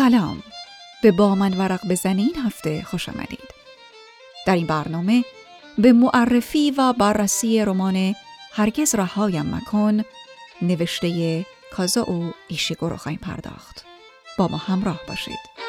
سلام. به با من ورق بزنی این هفته خوش آمدید. در این برنامه به معرفی و بررسی رمان هرگز رهایم مکن نوشته کازا و ایشیگو خواهیم پرداخت. با ما همراه باشید.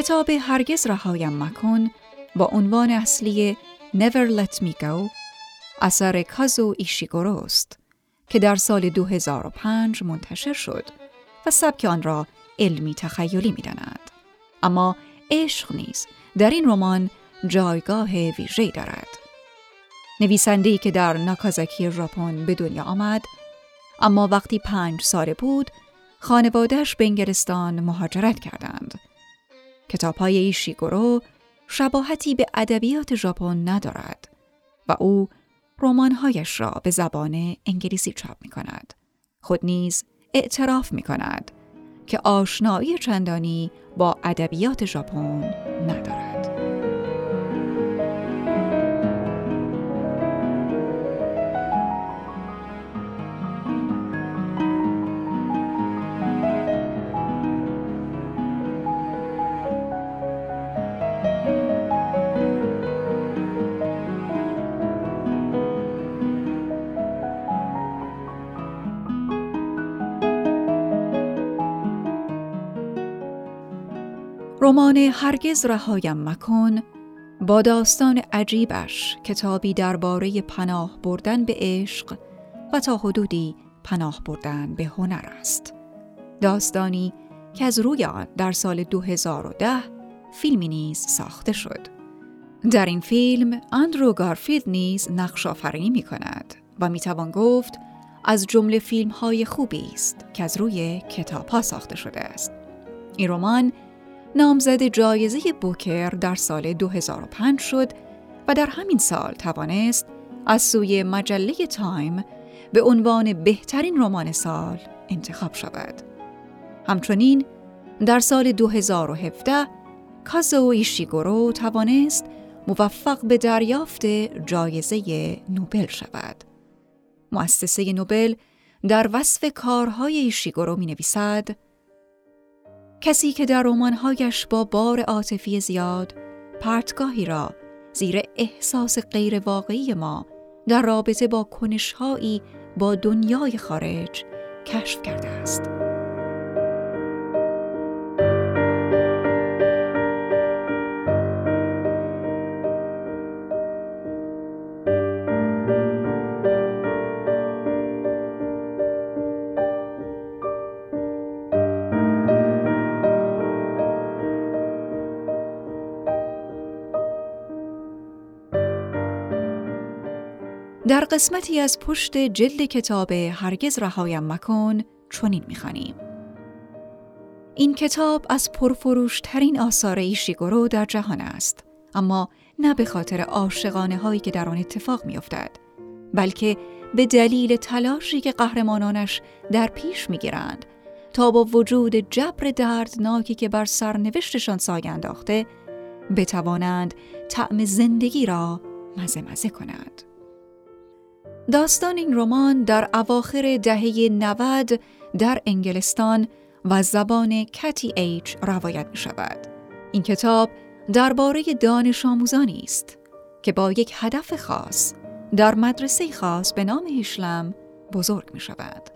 کتاب هرگز رهایم مکن با عنوان اصلی Never Let Me Go اثر کازو ایشیگورو است که در سال 2005 منتشر شد و سبک آن را علمی تخیلی می‌دانند اما عشق نیز در این رمان جایگاه ویژه‌ای دارد. نویسنده‌ای که در ناکازاکی ژاپن به دنیا آمد اما وقتی پنج ساله بود خانوادهش به انگلستان مهاجرت کردند. کتاب های ایشیگورو شباهتی به ادبیات ژاپن ندارد و او رمانهایش را به زبان انگلیسی چاپ می کند. خود نیز اعتراف می کند که آشنایی چندانی با ادبیات ژاپن ندارد. رمان هرگز رهایم مکن با داستان عجیبش کتابی درباره پناه بردن به عشق و تا حدودی پناه بردن به هنر است. داستانی که از روی در سال 2010 فیلمی نیز ساخته شد. در این فیلم اندرو گارفیلد نیز نقش آفرینی می کند و می توان گفت از جمله فیلم های خوبی است که از روی کتاب ها ساخته شده است. این رمان نامزد جایزه بوکر در سال 2005 شد و در همین سال توانست از سوی مجله تایم به عنوان بهترین رمان سال انتخاب شود. همچنین در سال 2017 کازو ایشیگورو توانست موفق به دریافت جایزه نوبل شود. مؤسسه نوبل در وصف کارهای ایشیگورو می نویسد کسی که در رمانهایش با بار عاطفی زیاد پرتگاهی را زیر احساس غیر واقعی ما در رابطه با کنشهایی با دنیای خارج کشف کرده است. در قسمتی از پشت جلد کتاب هرگز رهایم مکن چنین می‌خوانیم این کتاب از پرفروشترین آثار ایشیگورو در جهان است اما نه به خاطر عاشقانه هایی که در آن اتفاق میافتد بلکه به دلیل تلاشی که قهرمانانش در پیش می‌گیرند تا با وجود جبر دردناکی که بر سرنوشتشان سایه انداخته بتوانند طعم زندگی را مزه مزه کنند. داستان این رمان در اواخر دهه 90 در انگلستان و زبان کتی ایچ روایت می شود. این کتاب درباره دانش آموزانی است که با یک هدف خاص در مدرسه خاص به نام هیشلم بزرگ می شود.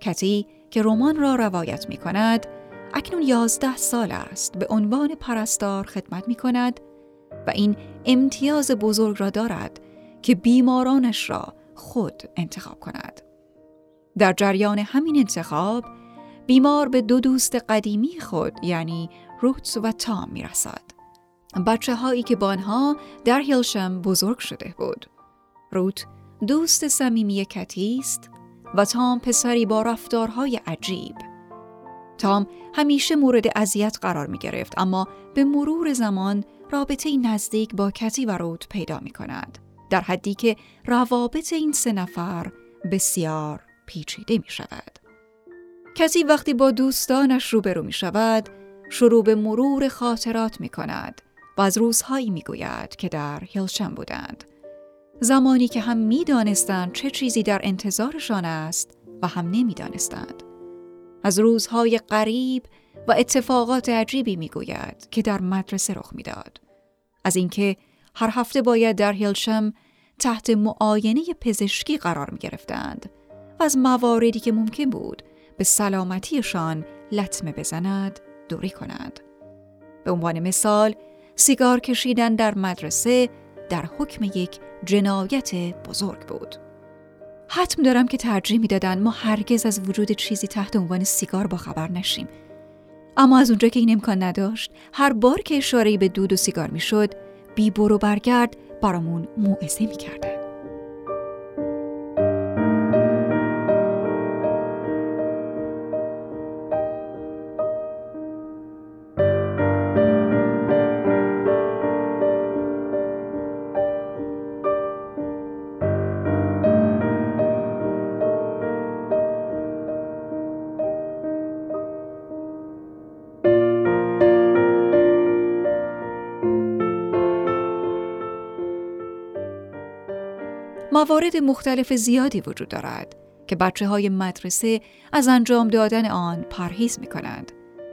کتی که رمان را روایت می کند اکنون یازده سال است به عنوان پرستار خدمت می کند و این امتیاز بزرگ را دارد که بیمارانش را خود انتخاب کند. در جریان همین انتخاب بیمار به دو دوست قدیمی خود یعنی روت و تام می‌رسد. بچه هایی که با آنها در هیلشم بزرگ شده بود. روت دوست صمیمی کتی است و تام پسری با رفتارهای عجیب. تام همیشه مورد اذیت قرار می گرفت اما به مرور زمان رابطه نزدیک با کتی و روت پیدا می کند. در حدی که روابط این سه نفر بسیار پیچیده می شود. کسی وقتی با دوستانش روبرو می شود شروع به مرور خاطرات می کند و از روزهایی می گوید که در هیلشم بودند. زمانی که هم می دانستند چه چیزی در انتظارشان است و هم نمی دانستند. از روزهای غریب و اتفاقات عجیبی می گوید که در مدرسه رخ می‌داد. از اینکه هر هفته باید در هیلشم تحت معاینه پزشکی قرار می گرفتند و از مواردی که ممکن بود به سلامتیشان لطمه بزند دوری کنند. به عنوان مثال سیگار کشیدن در مدرسه در حکم یک جنایت بزرگ بود. حتم دارم که ترجیح دادن ما هرگز از وجود چیزی تحت عنوان سیگار با خبر نشیم. اما از اونجا که این امکان نداشت، هر بار که اشارهی به دود و سیگار می‌شد، بی برو برگرد برامون موعظه می‌کردن. موارد مختلف زیادی وجود دارد که بچه های مدرسه از انجام دادن آن پرهیز می کنند.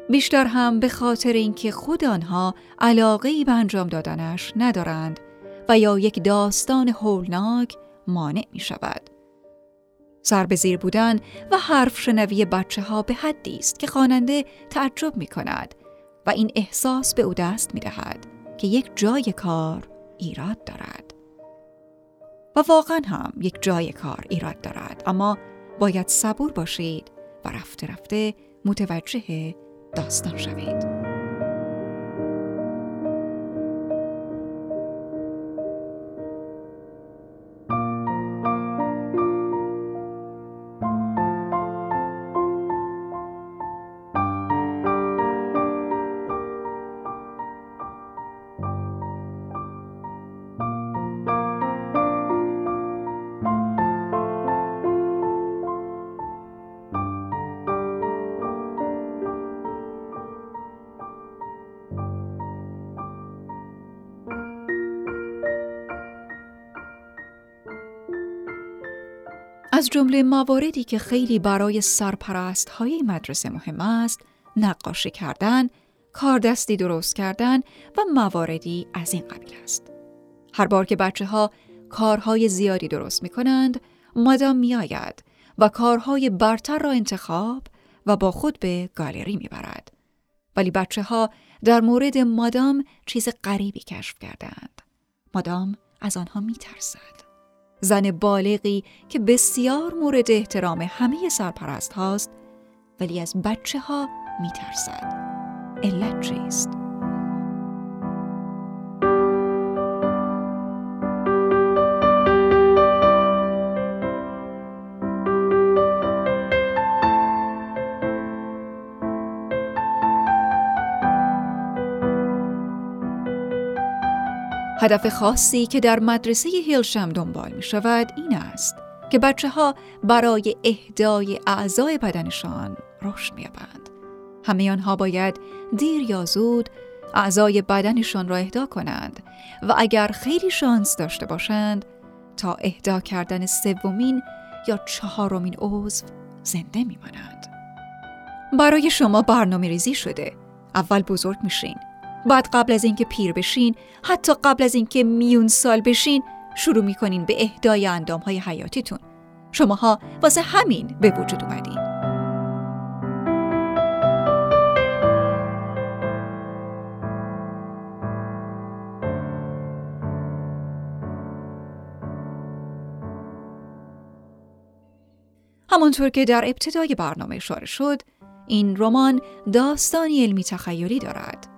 بیشتر هم به خاطر اینکه خود آنها علاقه ای به انجام دادنش ندارند و یا یک داستان هولناک مانع می شود. سر به زیر بودن و حرف شنوی بچه ها به حدی است که خواننده تعجب می کند و این احساس به او دست می دهد که یک جای کار ایراد دارد. و واقعا هم یک جای کار ایراد دارد اما باید صبور باشید و رفته رفته متوجه داستان شوید. از جمله مواردی که خیلی برای سرپرست های مدرسه مهم است، نقاشی کردن، کاردستی درست کردن و مواردی از این قبیل است. هر بار که بچه ها کارهای زیادی درست می کنند، مادام می آید و کارهای برتر را انتخاب و با خود به گالری می برد. ولی بچه ها در مورد مادام چیز غریبی کشف کردند. مادام از آنها می ترسد. زن بالغی که بسیار مورد احترام همه سرپرست هاست ولی از بچه ها می ترسد. علت چیست؟ هدف خاصی که در مدرسه هیلشم دنبال می شود این است که بچه ها برای اهدای اعضای بدنشان رشد یابند. همه آنها باید دیر یا زود اعضای بدنشان را اهدا کنند و اگر خیلی شانس داشته باشند تا اهدا کردن سومین یا چهارمین عضو زنده میمانند. برای شما برنامه ریزی شده. اول بزرگ میشین بعد قبل از اینکه پیر بشین حتی قبل از اینکه میون سال بشین شروع می‌کنین به اهدای اندام های حیاتیتون. شماها واسه همین به وجود اومدین. همانطور که در ابتدای برنامه اشاره شد این رمان داستانی علمی تخیلی دارد.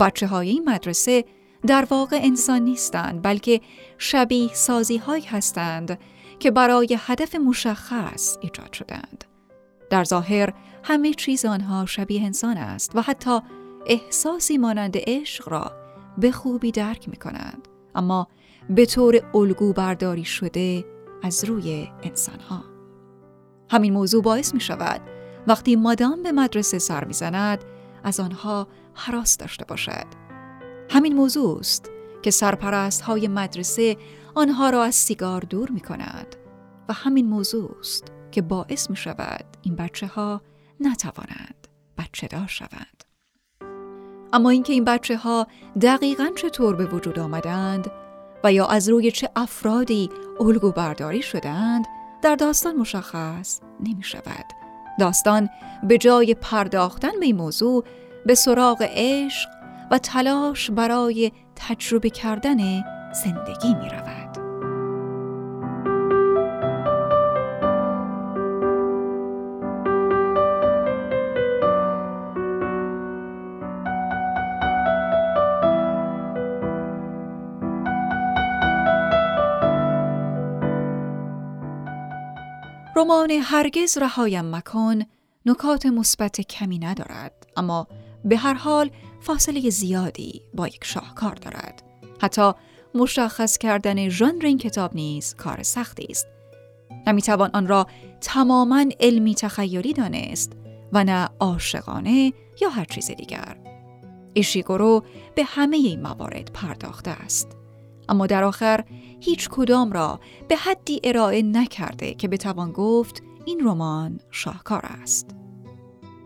بچه های این مدرسه در واقع انسان نیستند بلکه شبیه سازی هایی هستند که برای هدف مشخص ایجاد شدند. در ظاهر همه چیز آنها شبیه انسان است و حتی احساسی مانند عشق را به خوبی درک می کنند. اما به طور الگو برداری شده از روی انسانها. همین موضوع باعث می شود وقتی مادام به مدرسه سر می‌زند از آنها حراس داشته باشد. همین موضوع است که سرپرست های مدرسه آنها را از سیگار دور می کند و همین موضوع است که باعث می شود این بچه ها نتوانند بچه دار شوند. اما اینکه این بچه ها دقیقا چطور به وجود آمدند و یا از روی چه افرادی الگو برداری شدند در داستان مشخص نمی شود. داستان به جای پرداختن به این موضوع به سراغ عشق و تلاش برای تجربه کردن زندگی می رود. رمان هرگز رهایم مکن نکات مثبت کمی ندارد اما به هر حال فاصله زیادی با یک شاهکار دارد. حتی مشخص کردن ژانر این کتاب نیز کار سختی است. نمی‌توان آن را تماما علمی تخیلی دانست و نه عاشقانه یا هر چیز دیگر. ایشیگورو به همه این موارد پرداخته است. اما در آخر هیچ کدام را به حدی ارائه نکرده که بتوان گفت این رمان شاهکار است.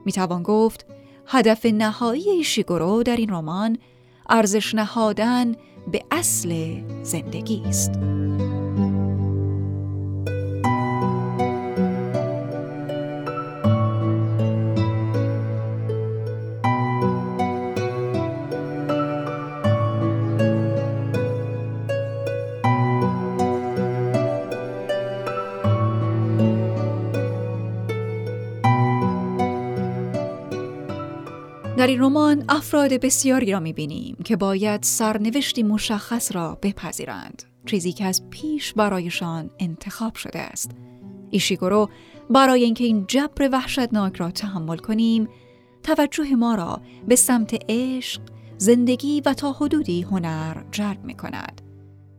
می‌توان گفت هدف نهایی ایشیگورو در این رمان ارزش نهادن به اصل زندگی است. در این رمان افراد بسیاری را می‌بینیم که باید سرنوشتی مشخص را بپذیرند چیزی که از پیش برایشان انتخاب شده است. ایشیگورو برای اینکه این جبر وحشتناک را تحمل کنیم توجه ما را به سمت عشق زندگی و تا حدودی هنر جلب می کند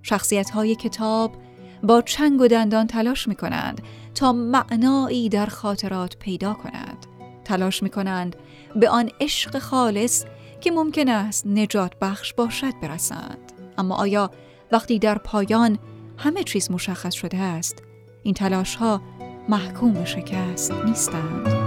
شخصیت های کتاب با چنگ و دندان تلاش می کنند تا معنایی در خاطرات پیدا کنند. تلاش می کنند به آن عشق خالص که ممکن است نجات بخش باشد برسند. اما آیا وقتی در پایان همه چیز مشخص شده است این تلاش ها محکوم شکست نیستند؟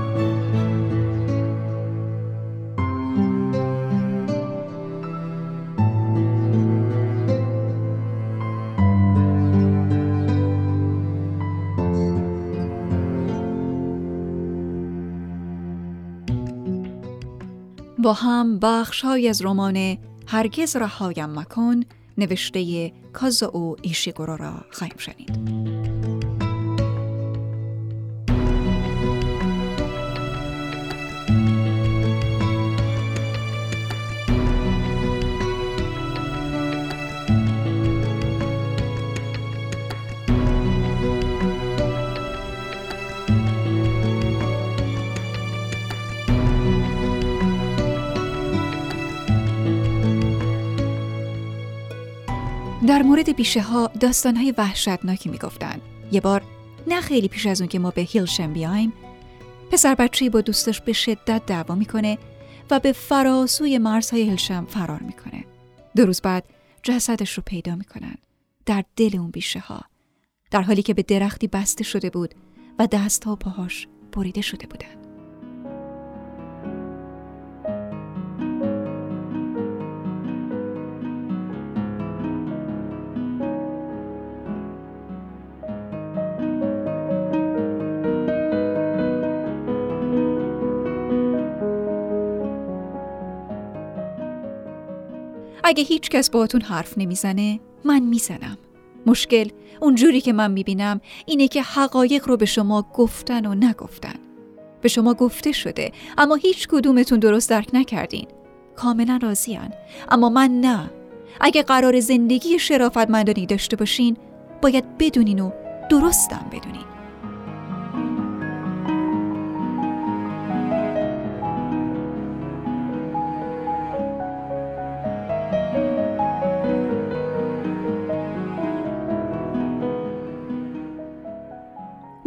با هم بخشهایی از رمان هرگز رهایم مکن نوشته کازو ایشیگورو را خواهیم شنید. در مورد بیشه ها داستان های وحشتناکی می‌گفتن یه بار نه خیلی پیش از اون که ما به هیلشم بیایم پسر بچه‌ای با دوستش به شدت دعوا می‌کنه و به فراسوی مرزهای هیلشم فرار می‌کنه. دو روز بعد جسدش رو پیدا می‌کنن در دل اون بیشه ها در حالی که به درختی بسته شده بود و دستها و پاهاش بریده شده بودن. اگه هیچ کس باهاتون حرف نمی‌زنه من می‌زنم. مشکل اونجوری که من می‌بینم اینه که حقایق رو به شما گفتن و نگفتن. به شما گفته شده اما هیچ کدومتون درست درک نکردین. کاملا راضیان. اما من نه. اگه قرار زندگی شرافتمندانی داشته باشین باید بدونین و درستم بدونین.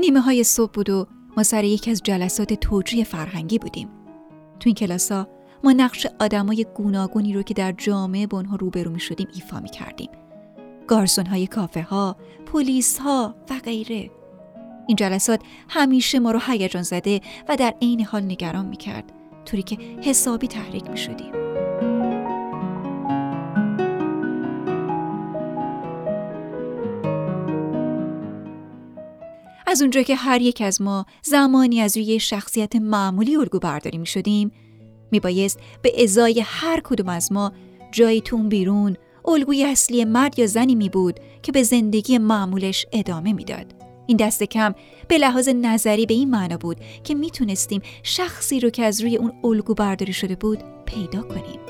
نیمه های صبح بود و ما سر یکی از جلسات توجیه فرهنگی بودیم. تو این کلاس ها ما نقش آدمای گوناگونی رو که در جامعه به اونها روبرو می شدیم ایفا می کردیم گارسون های کافه ها، پلیس ها و غیره. این جلسات همیشه ما رو هیجان زده و در عین حال نگران می کرد طوری که حسابی تحریک می شدیم. از اونجا که هر یک از ما زمانی از روی شخصیت معمولی الگو برداری می شدیم می بایست به ازای هر کدوم از ما جایی تون بیرون الگوی اصلی مرد یا زنی می بود که به زندگی معمولش ادامه می‌داد. این دست کم به لحاظ نظری به این معنا بود که می‌تونستیم شخصی رو که از روی اون الگو برداری شده بود پیدا کنیم.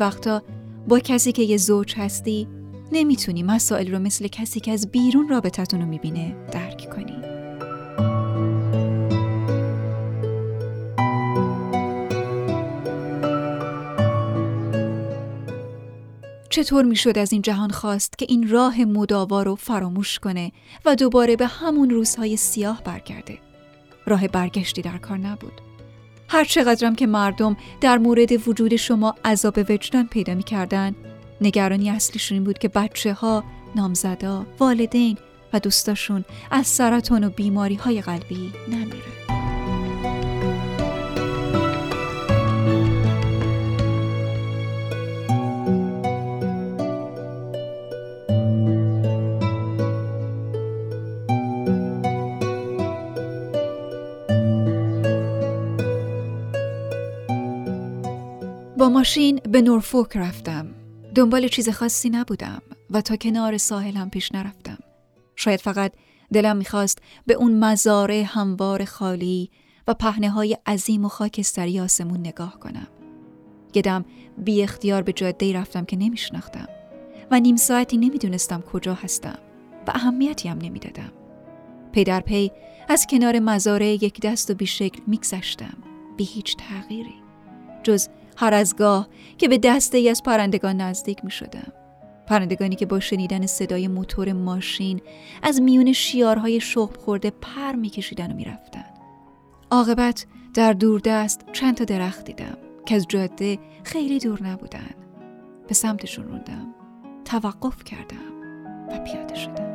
وقتا با کسی که یه زوج هستی نمی‌تونی مسائل رو مثل کسی که از بیرون رابطتون رو می‌بینه درک کنی. چطور می‌شد از این جهان خواست که این راه مداوا رو فراموش کنه و دوباره به همون روزهای سیاه برگرده؟ راه برگشتی در کار نبود. هر چقدرم که مردم در مورد وجود شما عذاب وجدان پیدا می‌کردن نگرانی اصلیشون این بود که بچه ها، نامزدا، والدین و دوستاشون از سرطان و بیماری های قلبی نمیره. ماشین به نورفوک رفتم دنبال چیز خاصی نبودم و تا کنار ساحلم پیش نرفتم. شاید فقط دلم می‌خواست به اون مزاره هموار خالی و پهنه های عظیم و خاکستری آسمون نگاه کنم. گدم بی اختیار به جاده رفتم که نمیشناختم و نیم ساعتی نمی‌دونستم کجا هستم و اهمیتی هم نمی‌دادم. پی در پی از کنار مزاره یک دست و بیشکل میگذشتم بی هیچ تغییری جز هر از گاه که به دسته ای از پرندگان نزدیک می شدم. پرندگانی که با شنیدن صدای موتور ماشین از میون شیارهای شخم خورده پر میکشیدن و می‌رفتن. عاقبت در دوردست چند تا درخت دیدم که از جاده خیلی دور نبودن. به سمتشون روندم. توقف کردم و پیاده شدم.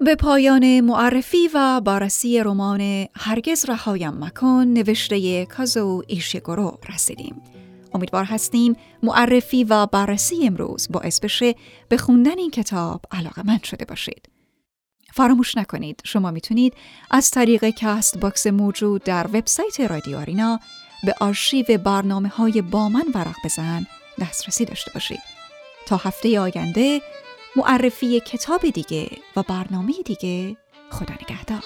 به پایان معرفی و بررسی رمان هرگز رهایم مکن نوشته کازو ایشگورو رسیدیم. امیدوار هستیم معرفی و بررسی امروز باعث بشه به خوندن این کتاب علاقه‌مند شده باشید. فراموش نکنید شما می‌تونید از طریق کست باکس موجود در وبسایت رادیو آرینا به آرشیو برنامه های با من ورق بزن دسترسی داشته باشید. تا هفته آینده معرفی کتاب دیگه و برنامه دیگه. خدا نگهدار.